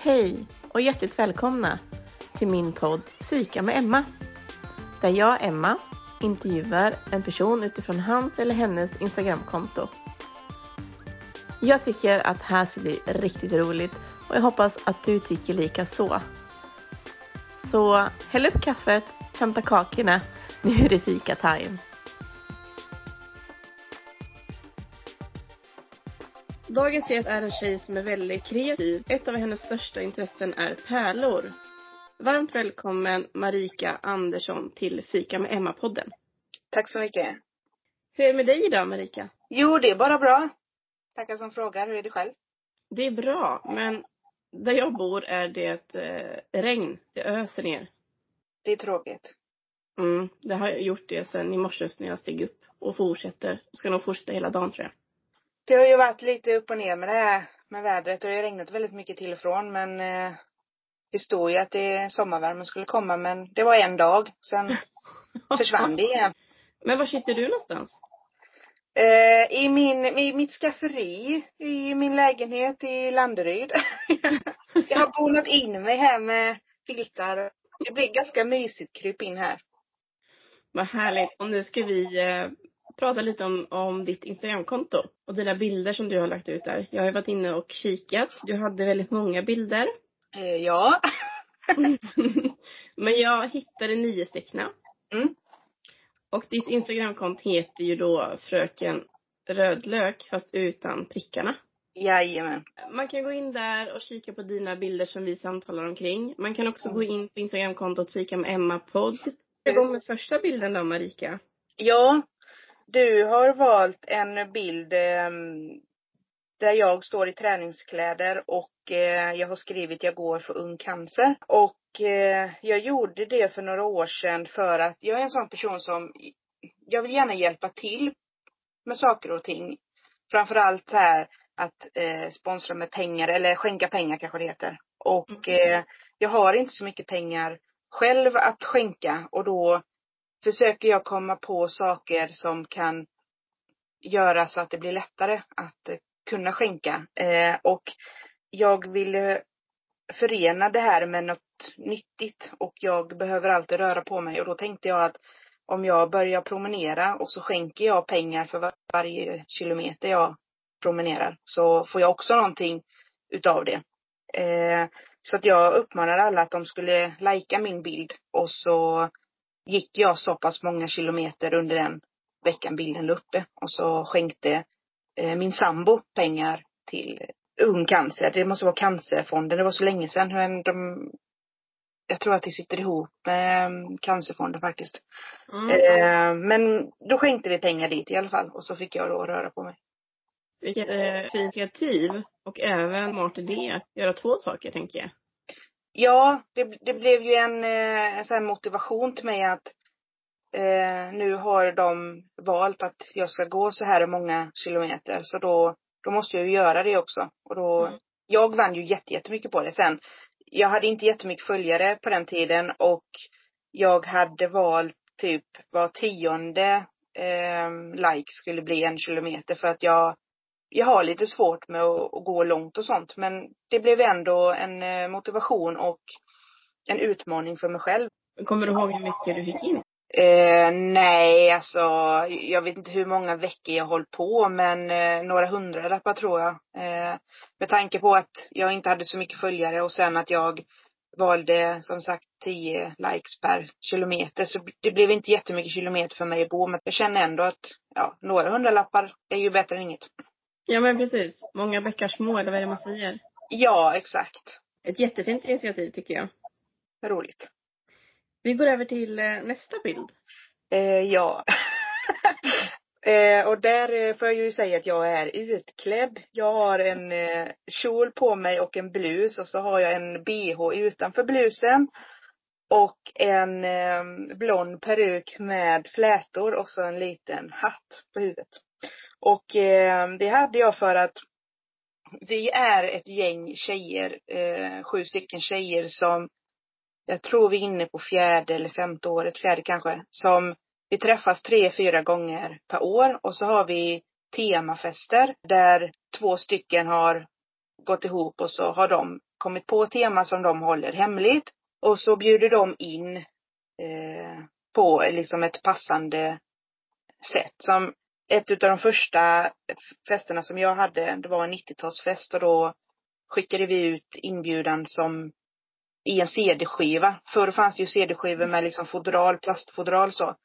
Hej och hjärtligt välkomna till min podd Fika med Emma. Där jag, Emma, intervjuar en person utifrån hans eller hennes Instagramkonto. Jag tycker att det här ska bli riktigt roligt och jag hoppas att du tycker lika så. Så häll upp kaffet, hämta kakorna, nu är det fika-time. Dagens gäst är en tjej som är väldigt kreativ. Ett av hennes största intressen är pärlor. Varmt välkommen Marika Andersson till Fika med Emma-podden. Tack så mycket. Hur är det med dig idag Marika? Jo, det är bara bra. Tackar som frågar. Hur är det själv? Det är bra, men där jag bor är det eh, regn. Det öser ner. Det är tråkigt. Mm, det har gjort det sedan i morse när jag steg upp och fortsätter. Ska nog fortsätta hela dagen tror jag. Det har ju varit lite upp och ner med det här med vädret och det har regnat väldigt mycket till och från men eh, det stod ju att det sommarvärmen skulle komma men det var en dag. Sen försvann det igen. Men var sitter du någonstans? Eh, I min, i mitt skafferi, i min lägenhet i Landeryd. jag har bonat in mig här med filtar. Det blir ganska mysigt kryp in här. Vad härligt. Och nu ska vi eh, prata lite om, om ditt Instagramkonto och dina bilder som du har lagt ut där. Jag har ju varit inne och kikat. Du hade väldigt många bilder. Eh, ja. Men jag hittade nio stycken. Mm. Och ditt Instagramkonto heter ju då Fröken Rödlök fast utan prickarna. Jajamän. Man kan gå in där och kika på dina bilder som vi samtalar omkring. Man kan också gå in på Instagramkontot Fika med Emma podd. Jag går med första bilden då Marika. Ja, du har valt en bild eh, där jag står i träningskläder och eh, jag har skrivit jag går för ung cancer. Och eh, jag gjorde det för några år sedan för att jag är en sån person som, jag vill gärna hjälpa till med saker och ting. Framförallt så här att eh, sponsra med pengar eller skänka pengar kanske det heter. Och eh, jag har inte så mycket pengar själv att skänka och då försöker jag komma på saker som kan göra så att det blir lättare att kunna skänka. Eh, och jag ville eh, förena det här med något nyttigt och jag behöver alltid röra på mig och då tänkte jag att om jag börjar promenera och så skänker jag pengar för var varje kilometer jag promenerar så får jag också någonting utav det. Eh, så att jag uppmanar alla att de skulle lajka min bild och så gick jag så pass många kilometer under den veckan bilden låg uppe och så skänkte eh, min sambo pengar till Ung Cancer. Det måste vara Cancerfonden. Det var så länge sedan. Men de, jag tror att det sitter ihop med mm, Cancerfonden faktiskt. Mm. Eh, men då skänkte vi pengar dit i alla fall och så fick jag då röra på mig. Vilket eh, fint initiativ och även smart idé att göra två saker tänker jag. Ja, det, det blev ju en, eh, en sån här motivation till mig att eh, nu har de valt att jag ska gå så här många kilometer så då, då måste jag ju göra det också. Och då, Mm. jag vann ju jätte, jättemycket på det sen. Jag hade inte jättemycket följare på den tiden och jag hade valt typ var tionde eh, like skulle bli en kilometer för att jag jag har lite svårt med att, gå långt och sånt men det blev ändå en eh, motivation och en utmaning för mig själv. Kommer du ihåg hur mycket du fick in? Eh, nej, alltså jag vet inte hur många veckor jag hållit på men eh, några hundralappar tror jag. Eh, med tanke på att jag inte hade så mycket följare och sen att jag valde som sagt 10 likes per kilometer så det blev inte jättemycket kilometer för mig att gå men jag känner ändå att ja, några hundralappar är ju bättre än inget. Ja men precis. Många bäckar små eller vad är det man säger? Ja, exakt. Ett jättefint initiativ tycker jag. Roligt. Vi går över till eh, nästa bild. Eh, ja. eh, och där eh, får jag ju säga att jag är utklädd. Jag har en eh, kjol på mig och en blus och så har jag en bh utanför blusen. Och en eh, blond peruk med flätor och så en liten hatt på huvudet. Och eh, det hade jag för att vi är ett gäng tjejer, eh, sju stycken tjejer som jag tror vi är inne på fjärde eller femte året, fjärde kanske, som vi träffas tre, fyra gånger per år och så har vi temafester där två stycken har gått ihop och så har de kommit på tema som de håller hemligt. Och så bjuder de in eh, på liksom ett passande sätt. Som ett utav de första festerna som jag hade, det var en 90-talsfest och då skickade vi ut inbjudan som i en CD-skiva. Förr fanns det ju CD-skivor med liksom fodral, plastfodral så.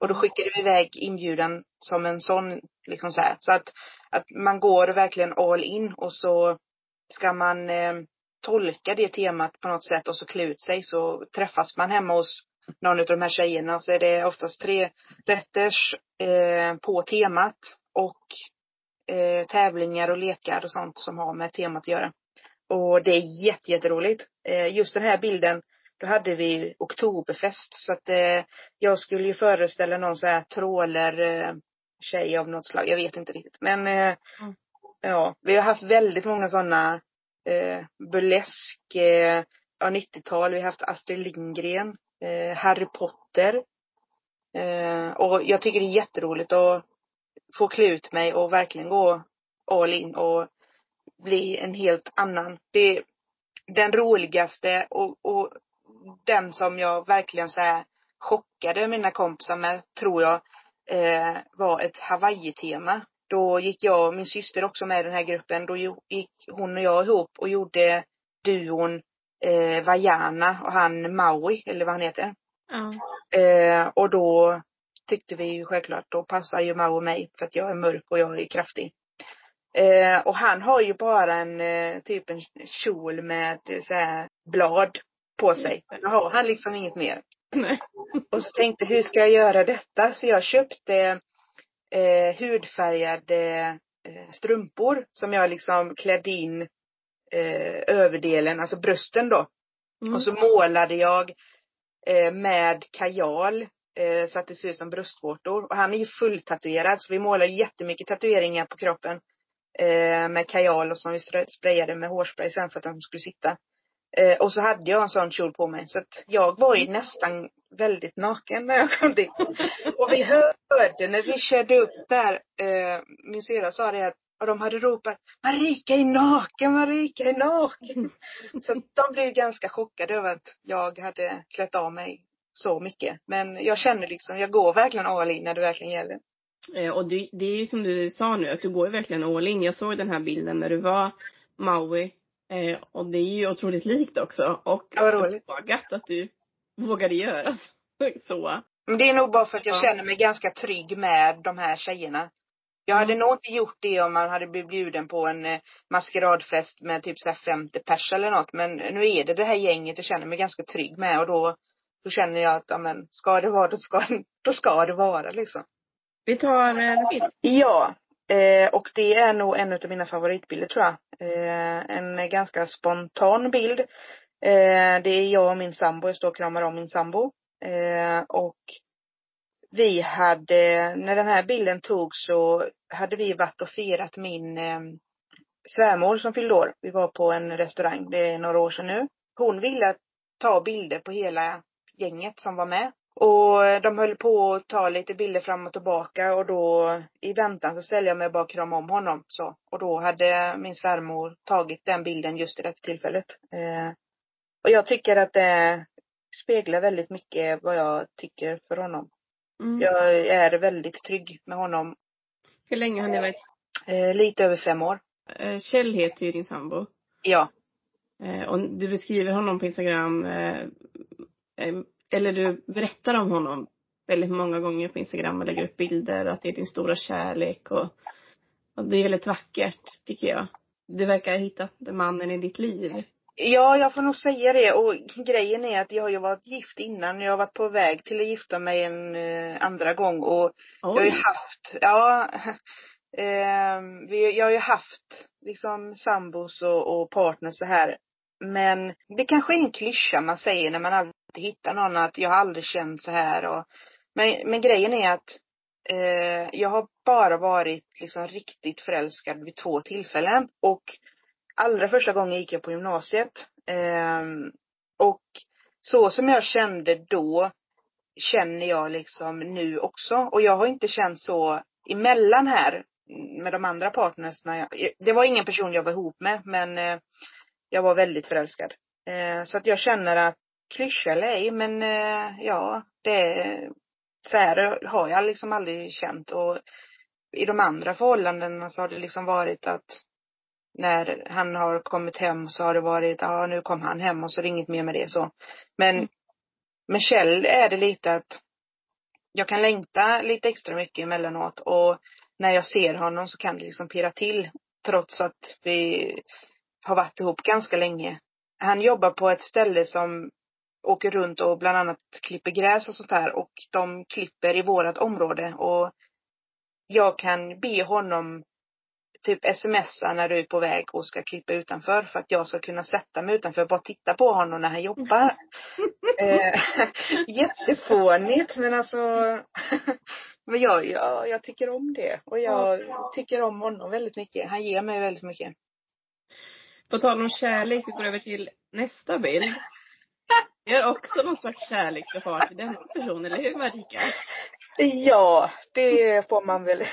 Och då skickade vi iväg inbjudan som en sån, liksom så här. Så att, att man går verkligen all in och så ska man eh, tolka det temat på något sätt och så klä ut sig så träffas man hemma hos någon av de här tjejerna så är det oftast tre rätters eh, på temat och eh, tävlingar och lekar och sånt som har med temat att göra. Och det är jätte, jätteroligt. Eh, just den här bilden, då hade vi oktoberfest så att eh, jag skulle ju föreställa någon så här tråler eh, tjej av något slag. Jag vet inte riktigt. Men eh, mm. ja, vi har haft väldigt många sådana eh, burlesk, eh, ja 90-tal. Vi har haft Astrid Lindgren, Eh, Harry Potter. Eh, och jag tycker det är jätteroligt att få klä ut mig och verkligen gå all in och bli en helt annan. Det är den roligaste och, och den som jag verkligen så här chockade mina kompisar med, tror jag, eh, var ett Hawaii-tema. Då gick jag och min syster också med i den här gruppen. Då gick hon och jag ihop och gjorde duon eh, Vajana och han Maui, eller vad han heter. Ja. Eh, och då tyckte vi ju självklart, då passar ju Maui mig för att jag är mörk och jag är kraftig. Eh, och han har ju bara en, eh, typ en kjol med eh, så här blad på sig. Då har han liksom inget mer. Nej. Och så tänkte hur ska jag göra detta? Så jag köpte eh, hudfärgade eh, strumpor som jag liksom klädde in eh, överdelen, alltså brösten då. Mm. Och så målade jag eh, med kajal eh, så att det ser ut som bröstvårtor. Och han är ju fulltatuerad så vi målade jättemycket tatueringar på kroppen eh, med kajal och som vi sprayade med hårspray sen för att de skulle sitta. Eh, och så hade jag en sån kjol på mig så att jag var ju nästan väldigt naken när jag kom dit. Och vi hörde när vi körde upp där, eh, min syrra sa det att och de hade ropat Marika är naken, Marika är naken. Så de blev ganska chockade över att jag hade klätt av mig så mycket. Men jag känner liksom, jag går verkligen all in när det verkligen gäller. Eh, och det, det är ju som du sa nu, att du går verkligen all in. Jag såg den här bilden när du var Maui. Eh, och det är ju otroligt likt också. Och ja, vågat att du vågade göra så. Men det är nog bara för att jag ja. känner mig ganska trygg med de här tjejerna. Jag hade nog inte gjort det om man hade blivit bjuden på en eh, maskeradfest med typ så här 50 pers eller något. Men nu är det det här gänget jag känner mig ganska trygg med och då, då känner jag att, ja men, ska det vara, då ska, då ska det vara liksom. Vi tar eh, en film. Ja. Eh, och det är nog en av mina favoritbilder tror jag. Eh, en ganska spontan bild. Eh, det är jag och min sambo, jag står och kramar om min sambo. Och vi hade, när den här bilden togs så hade vi varit och firat min eh, svärmor som fyllde år. Vi var på en restaurang, det är några år sedan nu. Hon ville ta bilder på hela gänget som var med. Och eh, de höll på att ta lite bilder fram och tillbaka och då i väntan så ställde jag mig bara och kramade om honom så. Och då hade min svärmor tagit den bilden just i det tillfället. Eh, och jag tycker att det speglar väldigt mycket vad jag tycker för honom. Mm. Jag är väldigt trygg med honom. Hur länge har ni varit? Eh, lite över fem år. Eh, Kjell heter ju din sambo. Ja. Eh, och du beskriver honom på Instagram eh, eh, eller du berättar om honom väldigt många gånger på Instagram och lägger upp bilder att det är din stora kärlek och, och det är väldigt vackert tycker jag. Du verkar ha hittat mannen i ditt liv. Ja, jag får nog säga det. Och grejen är att jag har ju varit gift innan. Jag har varit på väg till att gifta mig en eh, andra gång och Oj. jag har ju haft, ja, eh, vi, jag har ju haft liksom sambos och, och partners så här. Men det kanske är en klyscha man säger när man aldrig hittar någon att jag har aldrig känt så här och men, men grejen är att eh, jag har bara varit liksom riktigt förälskad vid två tillfällen och allra första gången gick jag på gymnasiet. Eh, och så som jag kände då känner jag liksom nu också. Och jag har inte känt så emellan här med de andra partners. Jag, Det var ingen person jag var ihop med men eh, jag var väldigt förälskad. Eh, så att jag känner att klyscha eller ej, men eh, ja, det så här har jag liksom aldrig känt och i de andra förhållandena så har det liksom varit att när han har kommit hem så har det varit, ja nu kom han hem och så är det inget mer med det så. Men mm. med Kjell är det lite att jag kan längta lite extra mycket emellanåt och när jag ser honom så kan det liksom pirra till trots att vi har varit ihop ganska länge. Han jobbar på ett ställe som åker runt och bland annat klipper gräs och sånt där och de klipper i vårat område och jag kan be honom typ smsa när du är på väg och ska klippa utanför för att jag ska kunna sätta mig utanför och bara titta på honom när han jobbar. eh, jättefånigt men alltså men jag, jag, jag tycker om det och jag tycker om honom väldigt mycket. Han ger mig väldigt mycket. På tal om kärlek, vi går över till nästa bild. Vi har också någon slags kärleksförhållande till denna person, eller hur Marika? Ja, det får man väl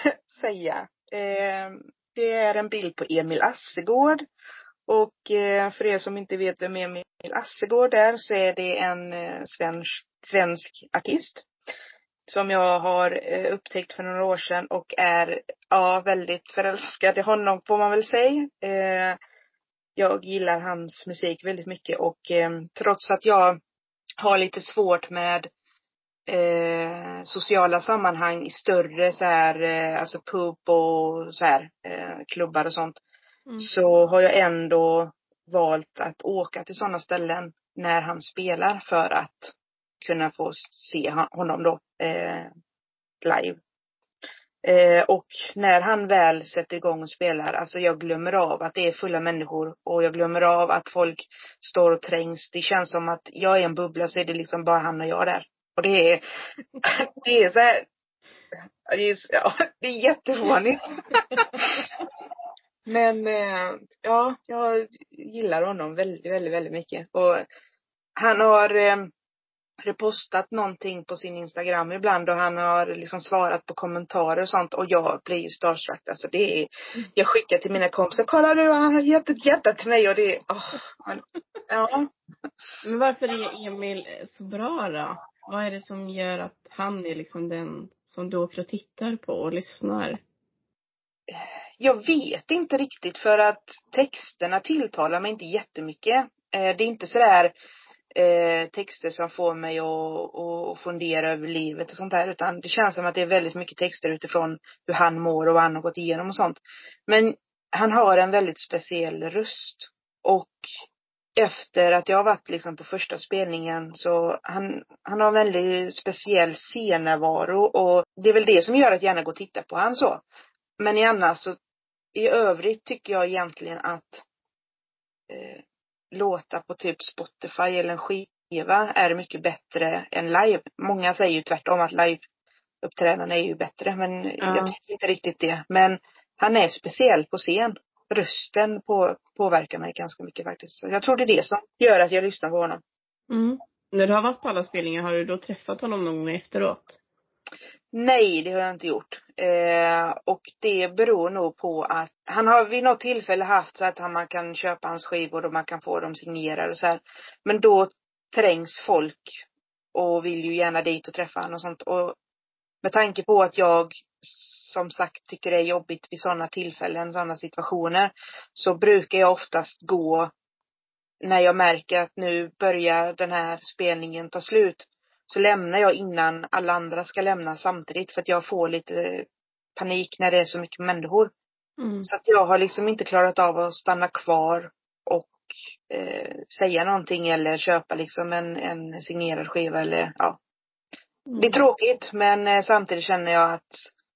säga. Eh, det är en bild på Emil Assegård. Och eh, för er som inte vet vem Emil Assegård är så är det en eh, svensk, svensk artist. Som jag har eh, upptäckt för några år sedan och är, ja, väldigt förälskad i honom får man väl säga. Jag gillar hans musik väldigt mycket och trots att jag har lite svårt med eh, sociala sammanhang i större så här, eh, alltså pub och så här, eh, klubbar och sånt. Mm. Så har jag ändå valt att åka till sådana ställen när han spelar för att kunna få se honom då eh, live. Eh, och när han väl sätter igång och spelar, alltså jag glömmer av att det är fulla människor och jag glömmer av att folk står och trängs. Det känns som att jag är en bubbla så är det liksom bara han och jag där. Och det är, det är så här, det är, ja, det är jättefånigt. Men eh, ja, jag gillar honom väldigt, väldigt, väldigt mycket. Och han har eh, repostat någonting på sin Instagram ibland och han har liksom svarat på kommentarer och sånt och jag blir ju starstruck. Alltså det är, jag skickar till mina kompisar, kolla nu han har gett ett hjärta till mig och det är, oh, han, ja. Men varför är Emil så bra då? Vad är det som gör att han är liksom den som du åker och tittar på och lyssnar? Jag vet inte riktigt för att texterna tilltalar mig inte jättemycket. Eh, det är inte sådär eh, texter som får mig att fundera över livet och sånt där. Utan det känns som att det är väldigt mycket texter utifrån hur han mår och vad han har gått igenom och sånt. Men han har en väldigt speciell röst. Och efter att jag har varit liksom på första spelningen så han, han har en väldigt speciell scennärvaro och det är väl det som gör att jag gärna går och tittar på han så. Men i annars så i övrigt tycker jag egentligen att eh, låta på typ Spotify eller en skiva är mycket bättre än live. Många säger ju tvärtom att live uppträdande är ju bättre men ja. jag tycker inte riktigt det. Men han är speciell på scen rösten på, påverkar mig ganska mycket faktiskt. Så jag tror det är det som gör att jag lyssnar på honom. Mm. När du har varit på alla spelningar, har du då träffat honom någon gång efteråt? Nej, det har jag inte gjort. Eh, och det beror nog på att han har vid något tillfälle haft så att man kan köpa hans skivor och man kan få dem signerade och så här. Men då trängs folk och vill ju gärna dit och träffa honom och sånt. Och med tanke på att jag som sagt tycker det är jobbigt vid sådana tillfällen, sådana situationer, så brukar jag oftast gå när jag märker att nu börjar den här spelningen ta slut. Så lämnar jag innan alla andra ska lämna samtidigt för att jag får lite panik när det är så mycket människor. Mm. Så att jag har liksom inte klarat av att stanna kvar och eh, säga någonting eller köpa liksom en, en signerad skiva eller ja. Mm. Det är tråkigt men eh, samtidigt känner jag att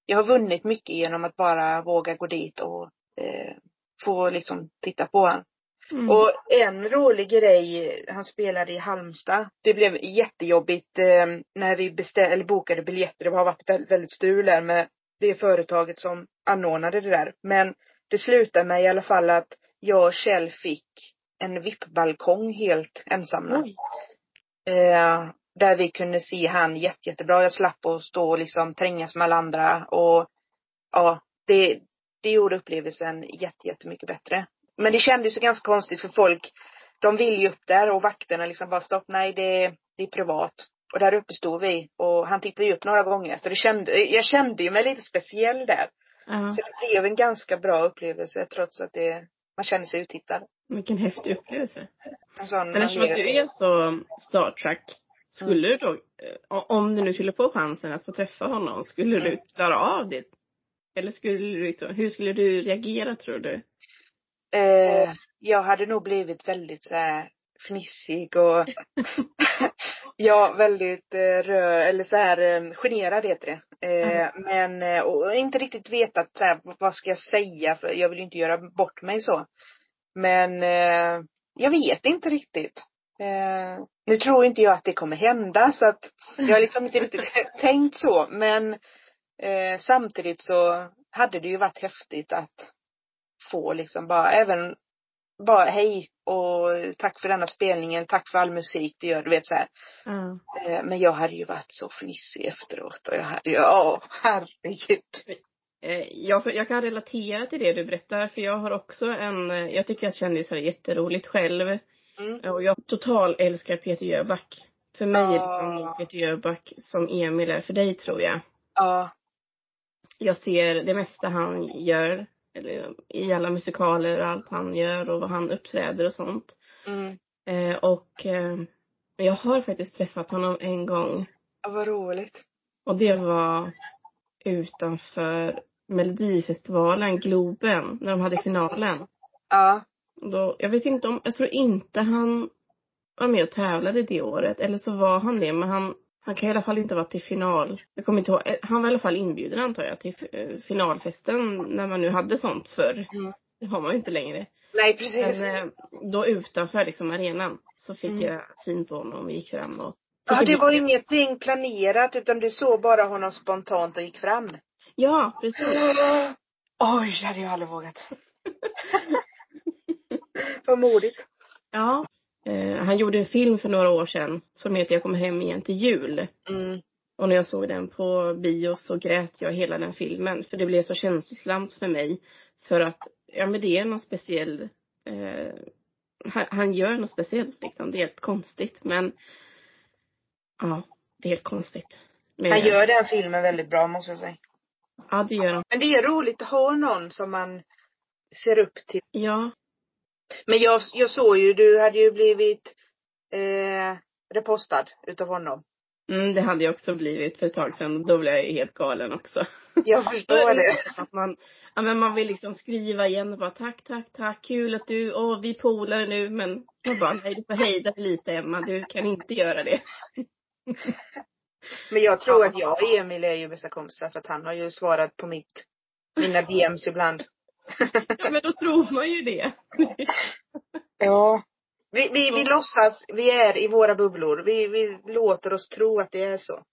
jag har vunnit mycket genom att bara våga gå dit och eh, få liksom titta på honom. Mm. Och en rolig grej, han spelade i Halmstad. Det blev jättejobbigt eh, när vi beställde, eller bokade biljetter. Det har varit väldigt, väldigt strul där med det företaget som anordnade det där. Men det slutade med i alla fall att jag och Kjell fick en VIP-balkong helt ensamma. Eh, där vi kunde se han jätte, jättebra. Jag slapp att stå och liksom trängas med alla andra och ja, det, det gjorde upplevelsen jätte, jättemycket bättre. men det kändes ju ganska konstigt för folk, de vill ju upp där och vakterna liksom bara stopp, nej det, det är privat. Och där uppe stod vi och han tittade ju upp några gånger så det kände, jag kände ju mig lite speciell där. Ja. Så det blev en ganska bra upplevelse trots att det, man känner sig uttittad. Vilken häftig upplevelse. En sån Men eftersom att du är så Star Trek, skulle du då, eh, om du nu skulle få chansen att få träffa honom, skulle du Mm. klara av det? Eller skulle du liksom, hur skulle du reagera tror du? Eh, jag hade nog blivit väldigt så här fnissig och ja, väldigt eh, rö, eller så här eh, generad heter det. Eh, Men, eh, och inte riktigt vetat så här, vad ska jag säga för jag vill ju inte göra bort mig så. Men eh, jag vet inte riktigt. Nu tror inte jag att det kommer hända så att jag har liksom inte riktigt tänkt så men eh, samtidigt så hade det ju varit häftigt att få liksom bara även bara hej och tack för denna spelningen, tack för all musik du gör, du vet så här. Ja. Eh, Men jag hade ju varit så fnissig efteråt och jag hade ju, ja herregud. Eh, Jag, jag kan relatera till det du berättar för jag har också en, eh, jag tycker att kändisar är jätteroligt själv. Mm. Och jag total älskar Peter Jöback. För mig är liksom Ah. Peter Jöback som Emil är för dig tror jag. Ja. Jag ser det mesta han gör. Eller, I alla musikaler och allt han gör och vad han uppträder och sånt. Mm. Eh, och eh, jag har faktiskt träffat honom en gång. ja vad roligt. Och det var utanför Melodifestivalen, Globen, när de hade finalen. Ja. Då, jag vet inte om, jag tror inte han var med och tävlade det året. Eller så var han det, men han, han kan i alla fall inte vara till final. Jag kommer inte ihåg, eh, han var i alla fall inbjuden antar jag till eh, finalfesten när man nu hade sånt förr. Mm. Det har man ju inte längre. Nej precis. Men eh, då utanför liksom arenan så fick Mm. jag syn på honom och gick fram och Ja det var ingenting planerat utan du såg bara honom spontant och gick fram. Ja, precis. Oj, det hade jag aldrig vågat. Vad modigt. Ja. Eh, han gjorde en film för några år sedan som heter Jag kommer hem igen till jul. Mm. Och när jag såg den på bio så grät jag hela den filmen. För det blev så känslosamt för mig. För att, ja men det är något speciell, eh, han, han gör något speciellt liksom. Det är helt konstigt men, ja, det är helt konstigt. Men, Han gör den filmen väldigt bra måste jag säga. Ja, det gör han. Men det är roligt att ha någon som man ser upp till. Ja, Men jag, jag såg ju, du hade ju blivit eh, repostad utav honom. mm, det hade jag också blivit för ett tag sedan. Då blev jag ju helt galen också. Jag förstår det. Att man, ja, men man vill liksom skriva igen och bara tack, tack, tack, kul att du, åh vi polare nu men man bara nej du får hejda dig lite Emma, du kan inte göra det. Men jag tror att jag och Emil är ju bästa kompisar för att han har ju svarat på mitt, mina DMs ibland. Ja men då tror man ju det. Ja. Vi, vi, vi låtsas, vi är i våra bubblor. Vi, vi låter oss tro att det är så.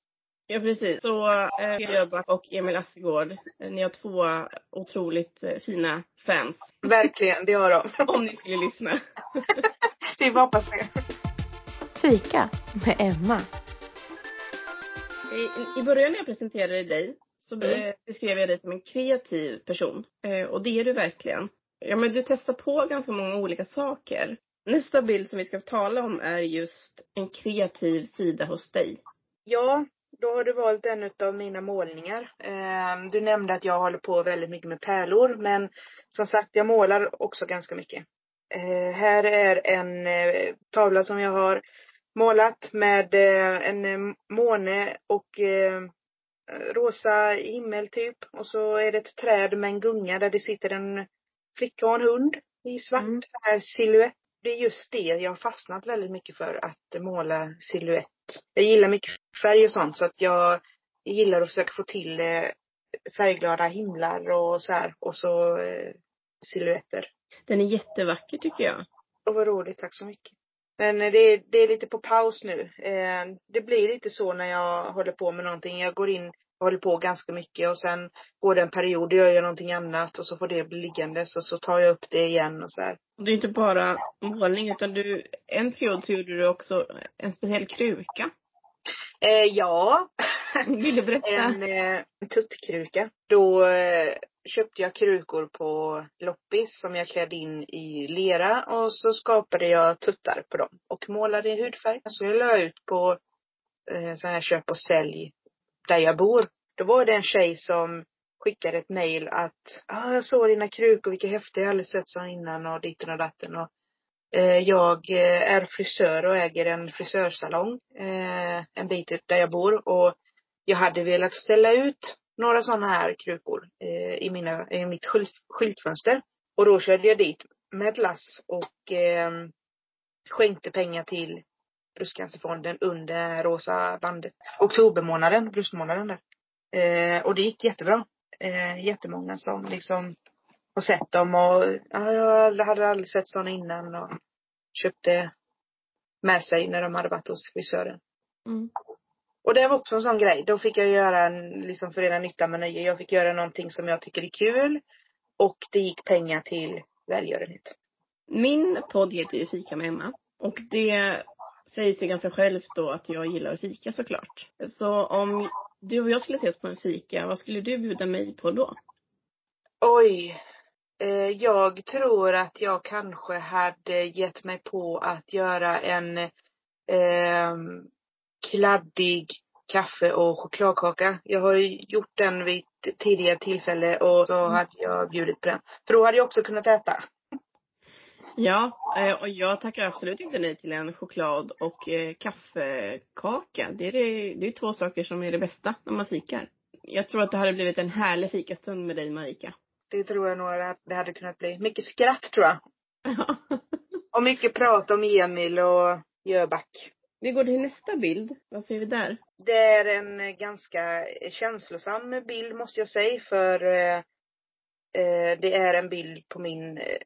Ja precis. Så eh, Jöback och Emil Astegård, eh, ni har två otroligt eh, fina fans. Verkligen, det har de. Om ni skulle lyssna. Vi hoppas det. Fika med Emma. I, I början när jag presenterade dig så Mm. beskrev jag dig som en kreativ person. Eh, och det är du verkligen. Ja men du testar på ganska många olika saker. Nästa bild som vi ska tala om är just en kreativ sida hos dig. Ja, då har du valt en av mina målningar. Eh, Du nämnde att jag håller på väldigt mycket med pärlor, men som sagt, jag målar också ganska mycket. Eh, Här är en eh, tavla som jag har målat med en måne och rosa himmel typ. Och så är det ett träd med en gunga där det sitter en flicka och en hund i svart Mm. så här silhuett. Det är just det jag har fastnat väldigt mycket för, att måla silhuett. Jag gillar mycket färg och sånt så att jag gillar att försöka få till eh, färgglada himlar och så här. Och så eh, silhuetter. Den är jättevacker tycker jag. Och vad roligt, tack så mycket. Men eh, det, är- det är lite på paus nu. Eh, det blir lite så när jag håller på med någonting. Jag går in och håller på ganska mycket och sen går det en period och jag gör någonting annat och så får det bli liggandes och så tar jag upp det igen och så här. Det är inte bara målning utan du, en period så gjorde du också en speciell kruka. Eh, ja, Vill du berätta? en, eh, tuttkruka. Då, eh, köpte jag krukor på loppis som jag klädde in i lera och så skapade jag tuttar på dem och målade i hudfärg. Så jag la ut på eh, sån här köp och sälj där jag bor. Då var det en tjej som skickade ett mail att, ja ah, jag såg dina krukor, vilka häftiga, jag har aldrig sett sådana innan och ditten och datten och eh, jag eh, är frisör och äger en frisörsalong eh, en bit där jag bor och jag hade velat ställa ut några sådana här krukor eh, i, mina, i mitt skylt, skyltfönster. Och då körde jag dit med ett lass och eh, skänkte pengar till Bröstcancerfonden under rosa bandet. Oktobermånaden, bröstmånaden där. Eh, och det gick jättebra. Eh, jättemånga som liksom har sett dem och ja, jag hade aldrig sett sådana innan och köpte med sig när de hade varit hos frisören. Mm. Och det var också en sån grej. Då fick jag göra en, liksom förena nytta med nöje. Jag fick göra någonting som jag tycker är kul. Och det gick pengar till välgörenhet. Min podd heter ju Fika med Emma. Och det säger sig ganska självt då att jag gillar att fika såklart. Så om du och jag skulle ses på en fika, vad skulle du bjuda mig på då? Oj. Eh, jag tror att jag kanske hade gett mig på att göra en eh, kladdig kaffe och chokladkaka. Jag har ju gjort den vid ett tidigare tillfälle och så mm. hade jag bjudit på den. För då hade jag också kunnat äta. Ja, eh, och jag tackar absolut inte nej till en choklad och eh, kaffekaka. Det är, det, det är två saker som är det bästa när man fikar. Jag tror att det hade blivit en härlig fikastund med dig Marika. Det tror jag nog att det hade kunnat bli. Mycket skratt tror jag. Ja. och mycket prat om Emil och Jöback. Vi går till nästa bild. Vad ser vi där? Det är en eh, ganska känslosam bild måste jag säga för eh, eh det är en bild på min eh,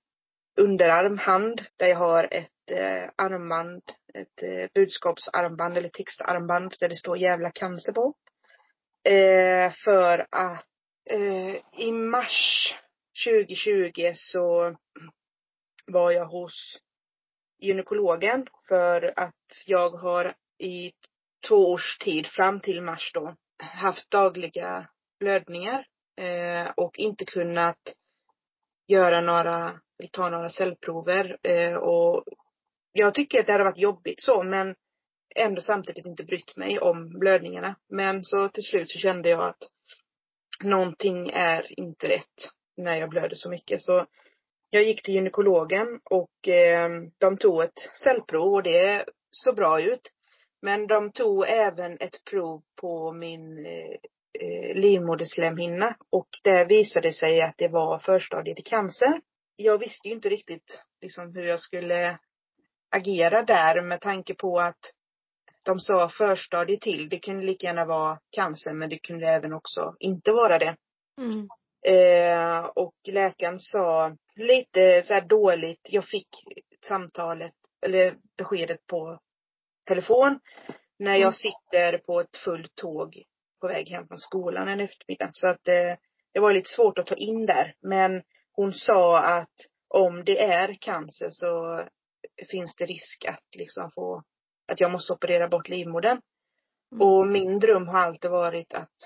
underarm, hand, där jag har ett eh, armband, ett eh, budskapsarmband eller textarmband där det står jävla cancer på. Eh, för att eh, i mars 2020 så var jag hos gynekologen för att jag har i två års tid fram till mars då haft dagliga blödningar eh, och inte kunnat göra några, ta några cellprover eh, och jag tycker att det hade varit jobbigt så men ändå samtidigt inte brytt mig om blödningarna. Men så till slut så kände jag att någonting är inte rätt när jag blöder så mycket. Så jag gick till gynekologen och eh, de tog ett cellprov och det såg bra ut. Men de tog även ett prov på min eh, livmoderslemhinna och där visade det sig att det var förstadiet till cancer. Jag visste ju inte riktigt liksom hur jag skulle agera där med tanke på att de sa förstadiet till. Det kunde lika gärna vara cancer men det kunde även också inte vara det. Mm. Eh, och läkaren sa lite så dåligt, jag fick samtalet, eller beskedet på telefon när jag mm. sitter på ett fullt tåg på väg hem från skolan en eftermiddag. Så att eh, det var lite svårt att ta in där. Men hon sa att om det är cancer så finns det risk att liksom få, att jag måste operera bort livmodern. Mm. Och min dröm har alltid varit att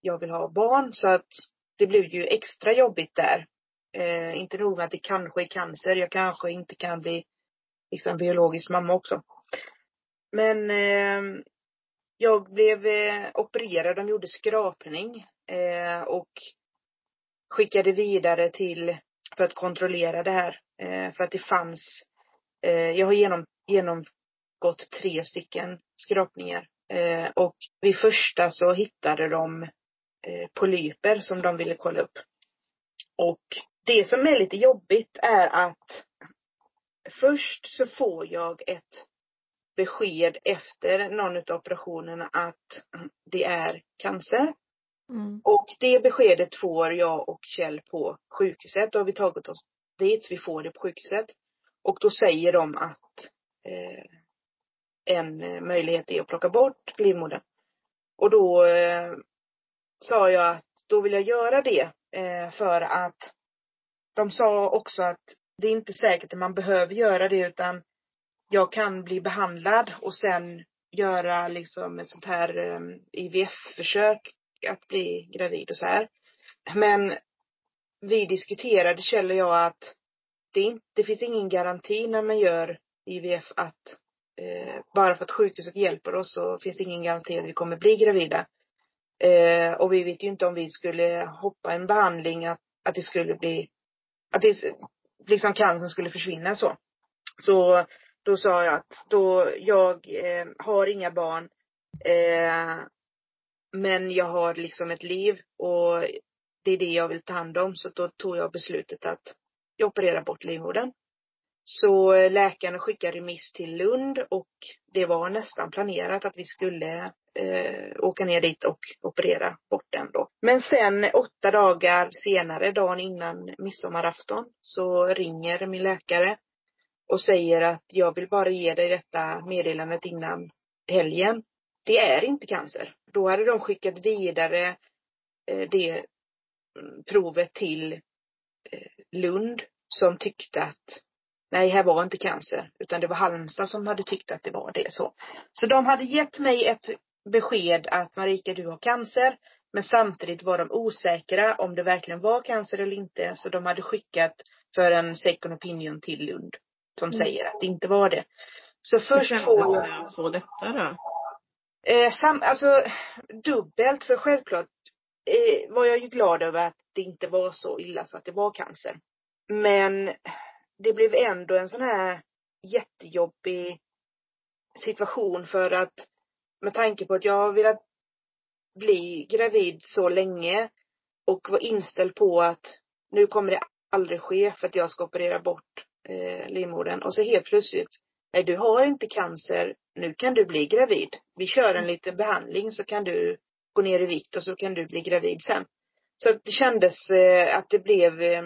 jag vill ha barn så att det blev ju extra jobbigt där. Eh, inte nog med att det kanske är cancer, jag kanske inte kan bli liksom biologisk mamma också. Men eh, jag blev eh, opererad, de gjorde skrapning eh, och skickade vidare till, för att kontrollera det här. Eh, för att det fanns, eh, jag har genom, genomgått tre stycken skrapningar. Eh, och vid första så hittade de eh, polyper som de ville kolla upp. Och det som är lite jobbigt är att först så får jag ett besked efter någon av operationerna att det är cancer. Mm. Och det beskedet får jag och Kjell på sjukhuset. Då har vi tagit oss dit, så vi får det på sjukhuset. Och då säger de att eh, en möjlighet är att plocka bort livmodern. Och då eh, sa jag att då vill jag göra det eh, för att de sa också att det är inte säkert att man behöver göra det utan jag kan bli behandlad och sen göra liksom ett sånt här eh, IVF-försök att bli gravid och så här. Men vi diskuterade Kjell och jag att det, inte, det finns ingen garanti när man gör IVF att eh, bara för att sjukhuset hjälper oss så finns det ingen garanti att vi kommer bli gravida. Eh, och vi vet ju inte om vi skulle hoppa en behandling att, att det skulle bli, att det, liksom cancern skulle försvinna så. Så då sa jag att då, jag eh, har inga barn, eh, men jag har liksom ett liv och det är det jag vill ta hand om. Så då tog jag beslutet att jag opererar bort livmodern. Så eh, läkarna skickade remiss till Lund och det var nästan planerat att vi skulle eh, åka ner dit och operera bort den då. Men sen åtta dagar senare, dagen innan midsommarafton, så ringer min läkare och säger att jag vill bara ge dig detta meddelandet innan helgen. Det är inte cancer. Då hade de skickat vidare eh, det mm, provet till eh, Lund som tyckte att nej, här var inte cancer, utan det var Halmstad som hade tyckt att det var det så. Så de hade gett mig ett besked att Marika, du har cancer, men samtidigt var de osäkra om det verkligen var cancer eller inte, så de hade skickat för en second opinion till Lund som mm. säger att det inte var det. Så först får jag... att få detta då? Eh, sam, alltså dubbelt, för självklart eh, var jag ju glad över att det inte var så illa så att det var cancer. Men det blev ändå en sån här jättejobbig situation för att med tanke på att jag har velat bli gravid så länge och var inställd på att nu kommer det aldrig ske för att jag ska operera bort eh, livmodern och så helt plötsligt nej du har inte cancer, nu kan du bli gravid. Vi kör en liten behandling så kan du gå ner i vikt och så kan du bli gravid sen. Så att det kändes eh, att det blev eh,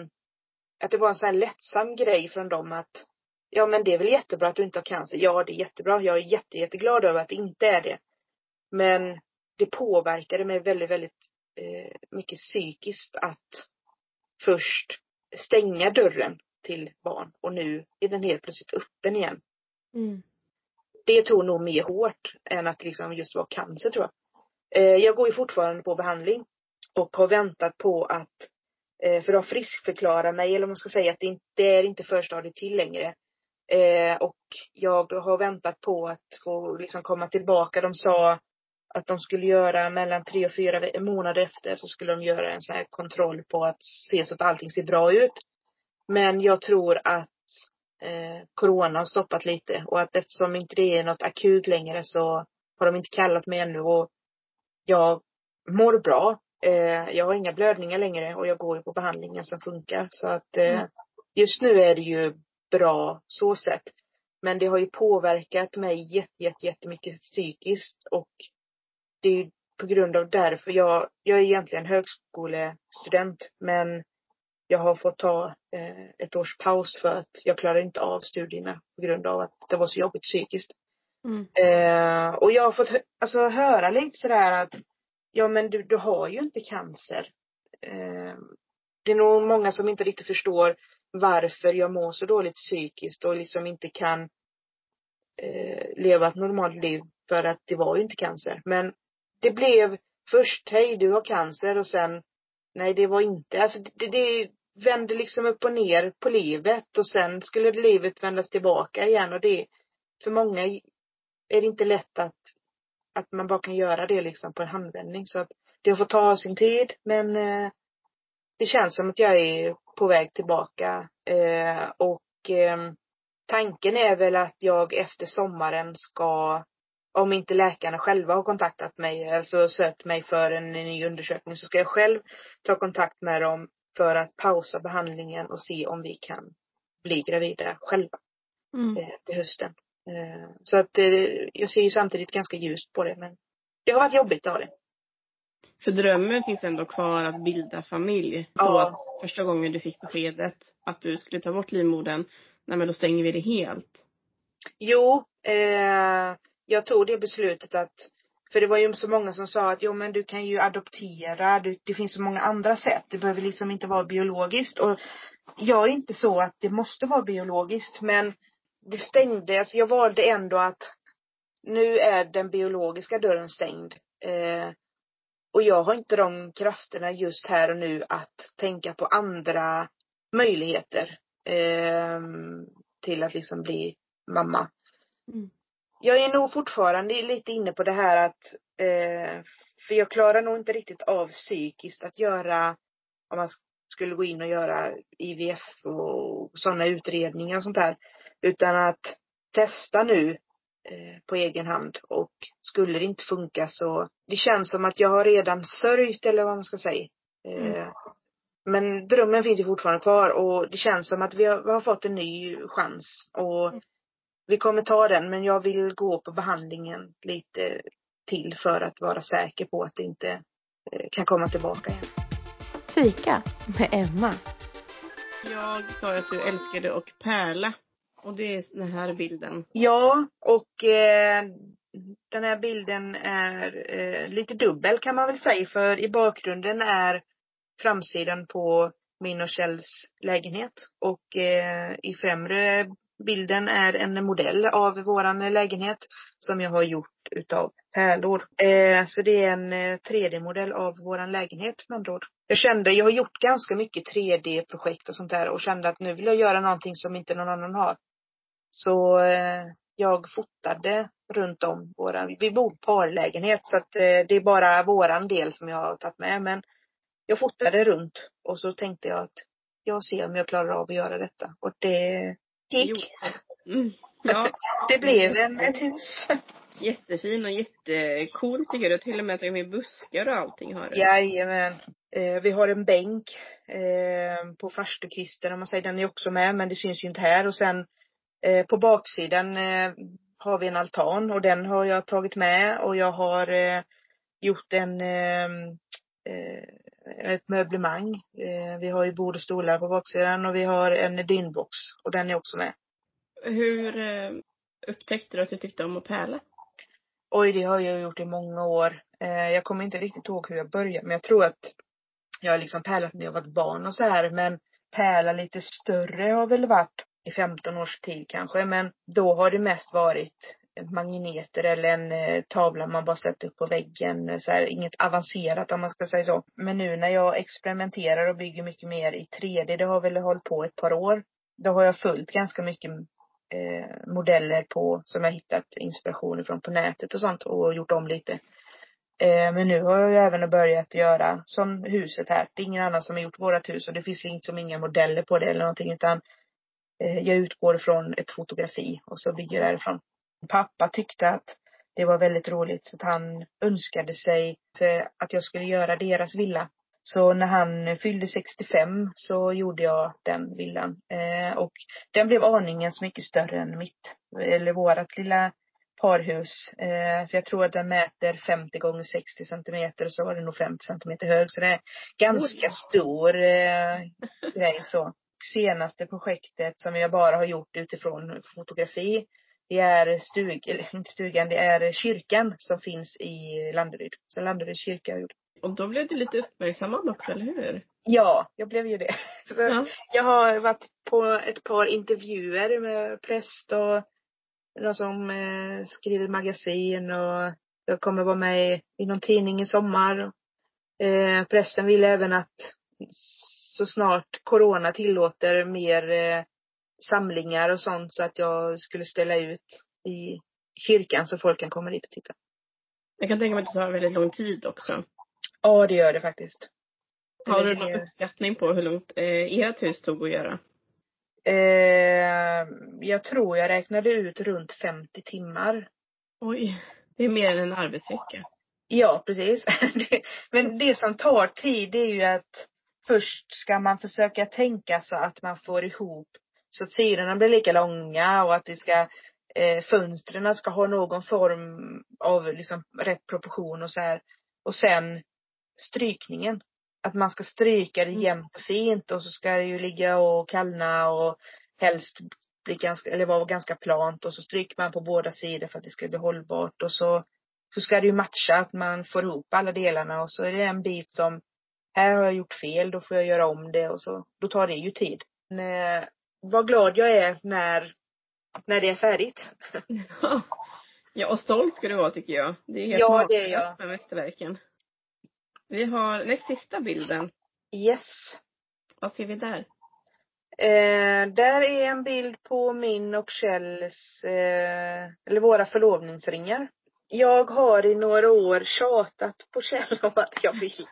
att det var en sån här lättsam grej från dem att ja men det är väl jättebra att du inte har cancer. Ja det är jättebra. Jag är jätte, jätteglad över att det inte är det. Men det påverkade mig väldigt, väldigt eh, mycket psykiskt att först stänga dörren till barn och nu är den helt plötsligt öppen igen. Mm. Det tog nog mer hårt än att liksom just vara cancer tror jag. Eh, jag går ju fortfarande på behandling och har väntat på att Eh, för de friskförklarar mig, eller om man ska säga att det inte är inte förstadiet till längre. Eh, och jag har väntat på att få liksom komma tillbaka. De sa att de skulle göra mellan tre och fyra månader efter så skulle de göra en sån här kontroll på att se så att allting ser bra ut. Men jag tror att eh, corona har stoppat lite och att eftersom inte det är något akut längre så har de inte kallat mig ännu och jag mår bra. Eh, jag har inga blödningar längre och jag går ju på behandlingen som funkar. Så att eh, mm. just nu är det ju bra så sett. Men det har ju påverkat mig jätte, jätte, jättemycket psykiskt och det är ju på grund av därför jag, jag är egentligen högskolestudent men jag har fått ta eh, ett års paus för att jag klarar inte av studierna på grund av att det var så jobbigt psykiskt. Mm. Och jag har fått alltså, höra lite sådär att ja men du, du har ju inte cancer. Eh, det är nog många som inte riktigt förstår varför jag mår så dåligt psykiskt och liksom inte kan eh, leva ett normalt liv för att det var ju inte cancer. Men det blev först, hej du har cancer och sen, nej det var inte, alltså det, det vände liksom upp och ner på livet och sen skulle livet vändas tillbaka igen och det, för många är det inte lätt att att man bara kan göra det liksom på en handvändning. Så att det får ta sin tid men eh, det känns som att jag är på väg tillbaka. Eh, och eh, tanken är väl att jag efter sommaren ska, om inte läkarna själva har kontaktat mig, alltså sökt mig för en ny undersökning, så ska jag själv ta kontakt med dem för att pausa behandlingen och se om vi kan bli gravida själva mm. Eh, till hösten. Eh, så att eh, jag ser ju samtidigt ganska ljust på det men det har varit jobbigt, har det. För drömmen finns ändå kvar att bilda familj. Ja. Så att första gången du fick beskedet att du skulle ta bort livmodern, nej men då stänger vi det helt. Jo, eh, jag tog det beslutet att, för det var ju så många som sa att jo men du kan ju adoptera, du, det finns så många andra sätt, det behöver liksom inte vara biologiskt och jag är inte så att det måste vara biologiskt men det stängdes. Jag valde ändå att nu är den biologiska dörren stängd. Eh, Och jag har inte de krafterna just här och nu att tänka på andra möjligheter eh, till att liksom bli mamma. Mm. Jag är nog fortfarande lite inne på det här att, eh, för jag klarar nog inte riktigt av psykiskt att göra, om man skulle gå in och göra IVF och sådana utredningar och sånt där. Utan att testa nu eh, på egen hand och skulle det inte funka så, det känns som att jag har redan sörjt eller vad man ska säga. Eh, Mm. Men drömmen finns ju fortfarande kvar och det känns som att vi har, vi har fått en ny chans och Mm. vi kommer ta den men jag vill gå på behandlingen lite till för att vara säker på att det inte eh, kan komma tillbaka igen. Fika med Emma. Jag sa att du älskade att pärla. Och det är den här bilden. Ja, och eh, den här bilden är eh, lite dubbel kan man väl säga för i bakgrunden är framsidan på min och Kjells lägenhet och eh, i främre bilden är en modell av våran lägenhet som jag har gjort utav pärlor. Eh, så det är en eh, 3D-modell av våran lägenhet med andra ord. Jag kände, jag har gjort ganska mycket 3D-projekt och sånt där och kände att nu vill jag göra någonting som inte någon annan har. Så eh, jag fotade runt om våra, vi bor parlägenhet så att eh, det är bara våran del som jag har tagit med men jag fotade runt och så tänkte jag att jag ser om jag klarar av att göra detta och det gick. Mm. Ja, Det blev en, ett hus. jättefin och jättecool tycker. Du till och med tagit med buskar och allting har du. Jajamän. Eh, vi har en bänk eh, på farstukvisten om man säger, den är också med men det syns ju inte här och sen på baksidan eh, har vi en altan och den har jag tagit med och jag har eh, gjort en eh, eh, ett möblemang. Eh, vi har ju bord och stolar på baksidan och vi har en dynbox och den är också med. Hur eh, upptäckte du att du tyckte om att pärla? Oj, det har jag gjort i många år. Eh, jag kommer inte riktigt ihåg hur jag började, men jag tror att jag har liksom pärlat när jag var barn och så här, men pärla lite större har väl varit i 15 års tid kanske, men då har det mest varit magneter eller en eh, tavla man bara sätter upp på väggen, eh, så här, inget avancerat om man ska säga så. Men nu när jag experimenterar och bygger mycket mer i 3D, det har väl hållit på ett par år, då har jag följt ganska mycket eh, modeller på, som jag hittat inspiration ifrån på nätet och sånt och gjort om lite. Eh, men nu har jag ju även börjat göra som huset här. Det är ingen annan som har gjort vårat hus och det finns liksom inga modeller på det eller någonting utan jag utgår från ett fotografi och så bygger jag därifrån. Pappa tyckte att det var väldigt roligt så att han önskade sig eh, att jag skulle göra deras villa. Så när han fyllde 65 så gjorde jag den villan. Eh, och den blev aningen så mycket större än mitt, eller vårat lilla parhus. Eh, för jag tror att den mäter 50 gånger 60 centimeter och så var den nog 50 centimeter hög. Så det är ganska Oj. stor eh, grej så. Senaste projektet som jag bara har gjort utifrån fotografi. Det är stug, eller inte stugan, det är kyrkan som finns i Landeryd. Så Landeryds kyrka har gjort. Och då blev du lite uppmärksammad också, eller hur? Ja, jag blev ju det. Så Ja. Jag har varit på ett par intervjuer med präst och de som eh, skriver magasin och jag kommer vara med i någon tidning i sommar. Eh, prästen vill även att så snart corona tillåter mer eh, samlingar och sånt så att jag skulle ställa ut i kyrkan så folk kan komma dit och titta. Jag kan tänka mig att det tar väldigt lång tid också. Ja, det gör det faktiskt. Har du någon uppskattning på hur långt eh, ert hus tog att göra? Eh, jag tror jag räknade ut runt 50 timmar. Oj, det är mer än en arbetsvecka. Ja, precis. Men det som tar tid är ju att först ska man försöka tänka så att man får ihop så att sidorna blir lika långa och att det ska eh, fönstren ska ha någon form av liksom rätt proportion och så här. Och sen strykningen. Att man ska stryka det Mm. jämnt och fint och så ska det ju ligga och kallna och helst bli ganska, eller vara ganska plant och så stryker man på båda sidor för att det ska bli hållbart och så så ska det ju matcha att man får ihop alla delarna och så är det en bit som här har jag gjort fel, då får jag göra om det och så, då tar det ju tid. Men, eh, vad glad jag är när, när det är färdigt. ja, och stolt ska du vara tycker jag. Det är helt Ja, det är jag. med mästerverken. Vi har näst sista bilden. Yes. Vad ser vi där? Eh, där är en bild på min och Kjells, eh, eller våra förlovningsringar. Jag har i några år tjatat på Kjell om att jag vill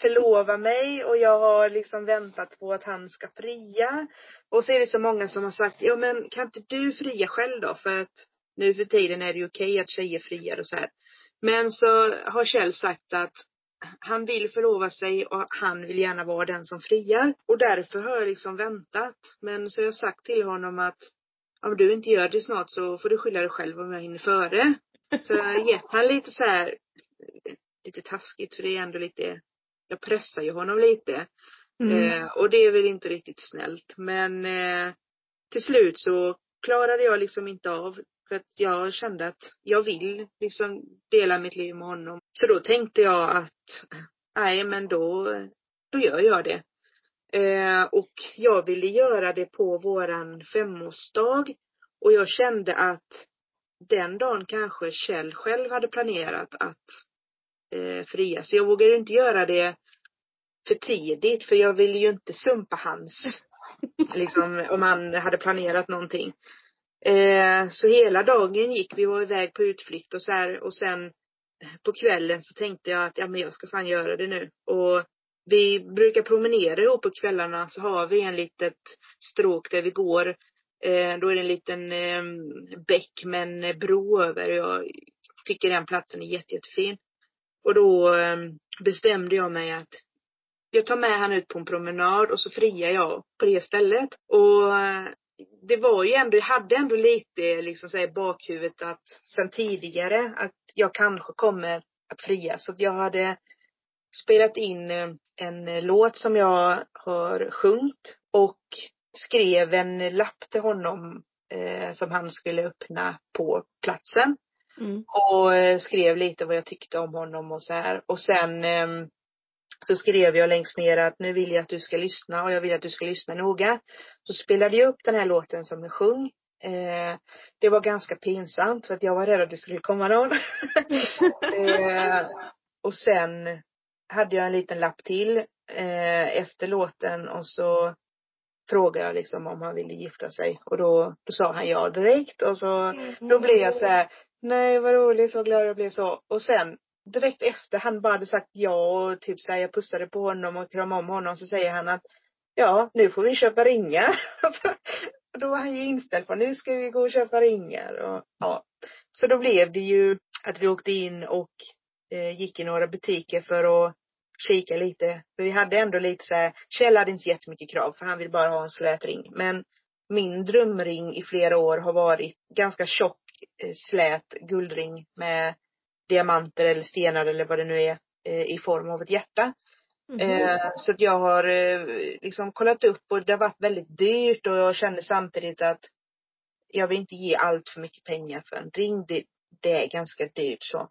förlova mig och jag har liksom väntat på att han ska fria. Och så är det så många som har sagt, ja men kan inte du fria själv då? För att nu för tiden är det ju okej att tjejer friar och så här. Men så har Kjell sagt att han vill förlova sig och han vill gärna vara den som friar. Och därför har jag liksom väntat. Men så har jag sagt till honom att om du inte gör det snart så får du skylla dig själv om jag hinner före. Så jag har gett han lite så här, lite taskigt för det är ändå lite, jag pressar ju honom lite. Mm. Eh, och det är väl inte riktigt snällt. Men eh, till slut så klarade jag liksom inte av för att jag kände att jag vill liksom dela mitt liv med honom. Så då tänkte jag att, nej men då, då gör jag det. Eh, och jag ville göra det på våran femårsdag. Och jag kände att den dagen kanske Kjell själv hade planerat att eh, fria. Så jag vågade inte göra det för tidigt för jag ville ju inte sumpa hans, liksom om han hade planerat någonting. Eh, så hela dagen gick, vi var iväg på utflykt och så här och sen på kvällen så tänkte jag att ja men jag ska fan göra det nu. Och vi brukar promenera ihop på kvällarna så har vi en litet stråk där vi går. Eh, då är det en liten eh, bäck med en eh, bro över. Jag tycker den platsen är jätte, jättefin. Och då eh, bestämde jag mig att jag tar med han ut på en promenad och så friar jag på det stället. Och eh, det var ju ändå, jag hade ändå lite liksom så i bakhuvudet att sen tidigare att jag kanske kommer att fria. Så att jag hade spelat in eh, en låt som jag har sjungit och skrev en lapp till honom eh, som han skulle öppna på platsen. Mm. Och eh, skrev lite vad jag tyckte om honom och så här. Och sen eh, så skrev jag längst ner att nu vill jag att du ska lyssna och jag vill att du ska lyssna noga. Så spelade jag upp den här låten som jag sjöng. Eh, det var ganska pinsamt för att jag var rädd att det skulle komma någon. eh, och sen hade jag en liten lapp till eh, efter låten och så frågade jag liksom om han ville gifta sig och då, då sa han ja direkt och så då blev jag så här, nej vad roligt, vad glad jag blev så. Och sen direkt efter han bara hade sagt ja och typ såhär jag pussade på honom och kramade om honom så säger han att ja, nu får vi köpa ringar. då var han ju inställd på nu ska vi gå och köpa ringar och ja. Så då blev det ju att vi åkte in och eh, gick i några butiker för att kika lite. För vi hade ändå lite så här, Kjell hade inte så jättemycket krav för han vill bara ha en slät ring. Men min drömring i flera år har varit ganska tjock, eh, slät guldring med diamanter eller stenar eller vad det nu är eh, i form av ett hjärta. Mm. Så att jag har liksom kollat upp och det har varit väldigt dyrt och jag känner samtidigt att jag vill inte ge allt för mycket pengar för en ring. Det, det är ganska dyrt så.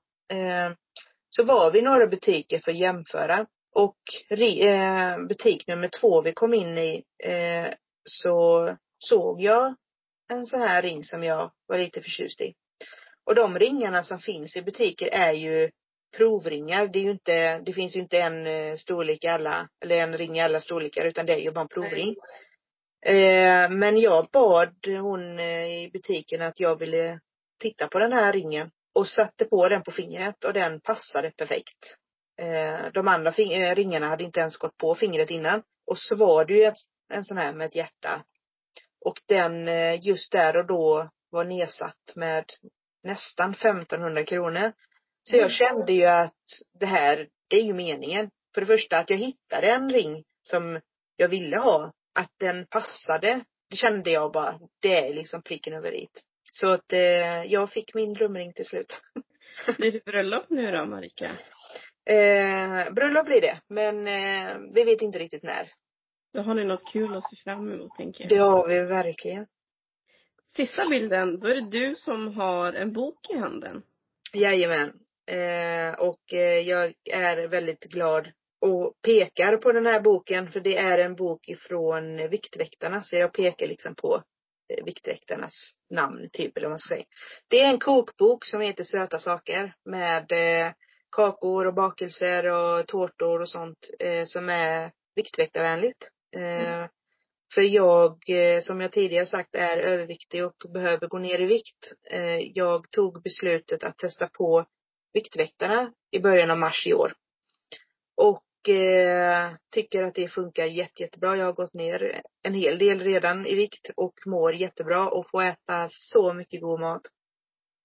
Så var vi några butiker för att jämföra och eh, butik nummer två vi kom in i eh, så såg jag en sån här ring som jag var lite förtjust i. Och de ringarna som finns i butiker är ju provringar. Det är ju inte, det finns ju inte en eh, storlek i alla, eller en ring i alla storlekar utan det är ju bara en provring. Eh, men jag bad hon eh, i butiken att jag ville titta på den här ringen och satte på den på fingret och den passade perfekt. Eh, de andra eh, ringarna hade inte ens gått på fingret innan. Och så var det ju en sån här med ett hjärta. Och den eh, just där och då var nedsatt med nästan 1500 kronor. Så jag mm. kände ju att det här, det är ju meningen. För det första att jag hittade en ring som jag ville ha. Att den passade. Det kände jag bara, det är liksom pricken över i. Så att eh, jag fick min drömring till slut. Blir det bröllop nu då Marika? Eh, bröllop blir det, men eh, vi vet inte riktigt när. Då har ni något kul att se fram emot tänker jag. Det har vi verkligen. Sista bilden, då är det du som har en bok i handen. Jajamän. Eh, och eh, jag är väldigt glad och pekar på den här boken för det är en bok ifrån Viktväktarna så jag pekar liksom på Viktväktarnas namn typ eller vad man ska säga. Det är en kokbok som heter Söta saker med eh, kakor och bakelser och tårtor och sånt eh, som är viktväktarvänligt. Eh, mm. För jag, eh, som jag tidigare sagt, är överviktig och behöver gå ner i vikt. Eh, jag tog beslutet att testa på Viktväktarna i början av mars i år. Och eh, tycker att det funkar jätte, jättebra. Jag har gått ner en hel del redan i vikt och mår jättebra och får äta så mycket god mat.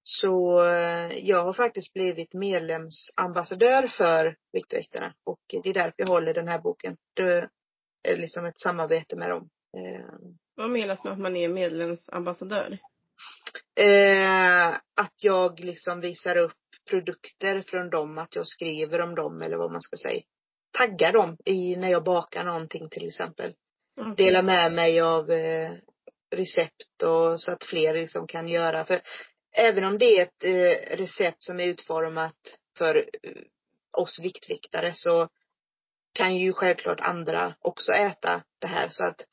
Så eh, jag har faktiskt blivit medlemsambassadör för Viktväktarna och det är därför jag håller den här boken. Det är liksom ett samarbete med dem. Eh, Vad menas med att man är medlemsambassadör? Eh, att jag liksom visar upp produkter från dem, att jag skriver om dem eller vad man ska säga. Taggar dem i, när jag bakar någonting till exempel. Okay. Dela med mig av eh, recept och så att fler liksom kan göra. För även om det är ett eh, recept som är utformat för eh, oss viktviktare så kan ju självklart andra också äta det här så att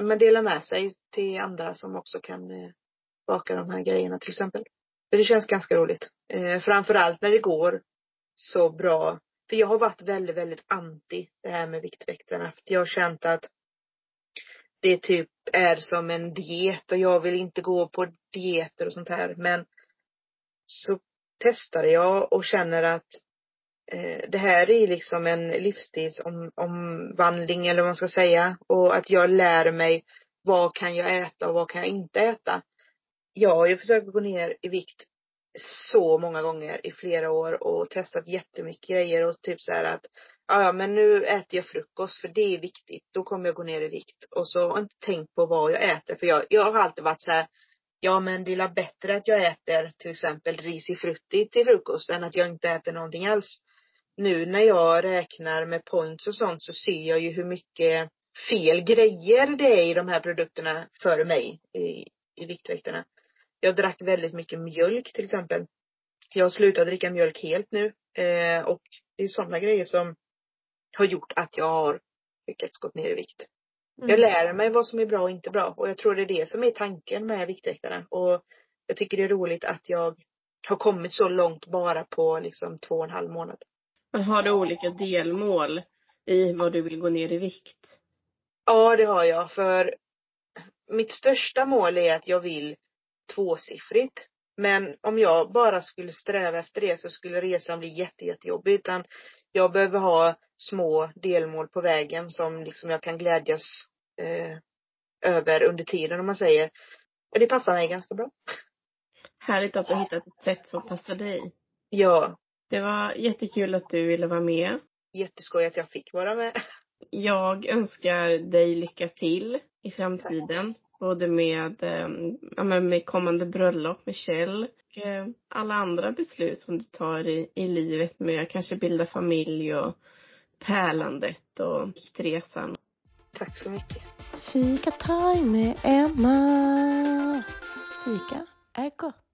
man delar med sig till andra som också kan eh, baka de här grejerna till exempel. För det känns ganska roligt. Eh, framförallt när det går så bra. För jag har varit väldigt, väldigt anti det här med Viktväktarna. För jag har känt att det typ är som en diet och jag vill inte gå på dieter och sånt här. Men så testade jag och känner att eh, det här är liksom en livsstilsomvandling eller vad man ska säga. Och att jag lär mig vad kan jag äta och vad kan jag inte äta. Jag har ju försökt gå ner i vikt så många gånger i flera år och testat jättemycket grejer och typ så här att ah, ja, men nu äter jag frukost för det är viktigt. Då kommer jag gå ner i vikt. Och så har jag inte tänkt på vad jag äter för jag, jag har alltid varit så här ja men det är bättre att jag äter till exempel ris i frutti till frukost än att jag inte äter någonting alls. Nu när jag räknar med points och sånt så ser jag ju hur mycket fel grejer det är i de här produkterna för mig i, i Viktväktarna. Jag drack väldigt mycket mjölk till exempel. Jag har slutat dricka mjölk helt nu. Eh, och det är sådana grejer som har gjort att jag har lyckats gå ner i vikt. Mm. Jag lär mig vad som är bra och inte bra. Och jag tror det är det som är tanken med Viktväktarna. Och jag tycker det är roligt att jag har kommit så långt bara på liksom två och en halv månad. Men har du olika delmål i vad du vill gå ner i vikt? Ja, det har jag. För mitt största mål är att jag vill tvåsiffrigt. Men om jag bara skulle sträva efter det så skulle resan bli jätte, jättejobbig. Utan jag behöver ha små delmål på vägen som liksom jag kan glädjas eh, över under tiden om man säger. Och det passar mig ganska bra. Härligt att du har hittat ett sätt som passar dig. Ja. Det var jättekul att du ville vara med. Jätteskoj att jag fick vara med. Jag önskar dig lycka till i framtiden. Tack. Både med, eh, ja, med kommande bröllop med Kjell och eh, alla andra beslut som du tar i, i livet med kanske bilda familj och pärlandet och resan. Tack så mycket. Fika time med Emma. Fika är gott.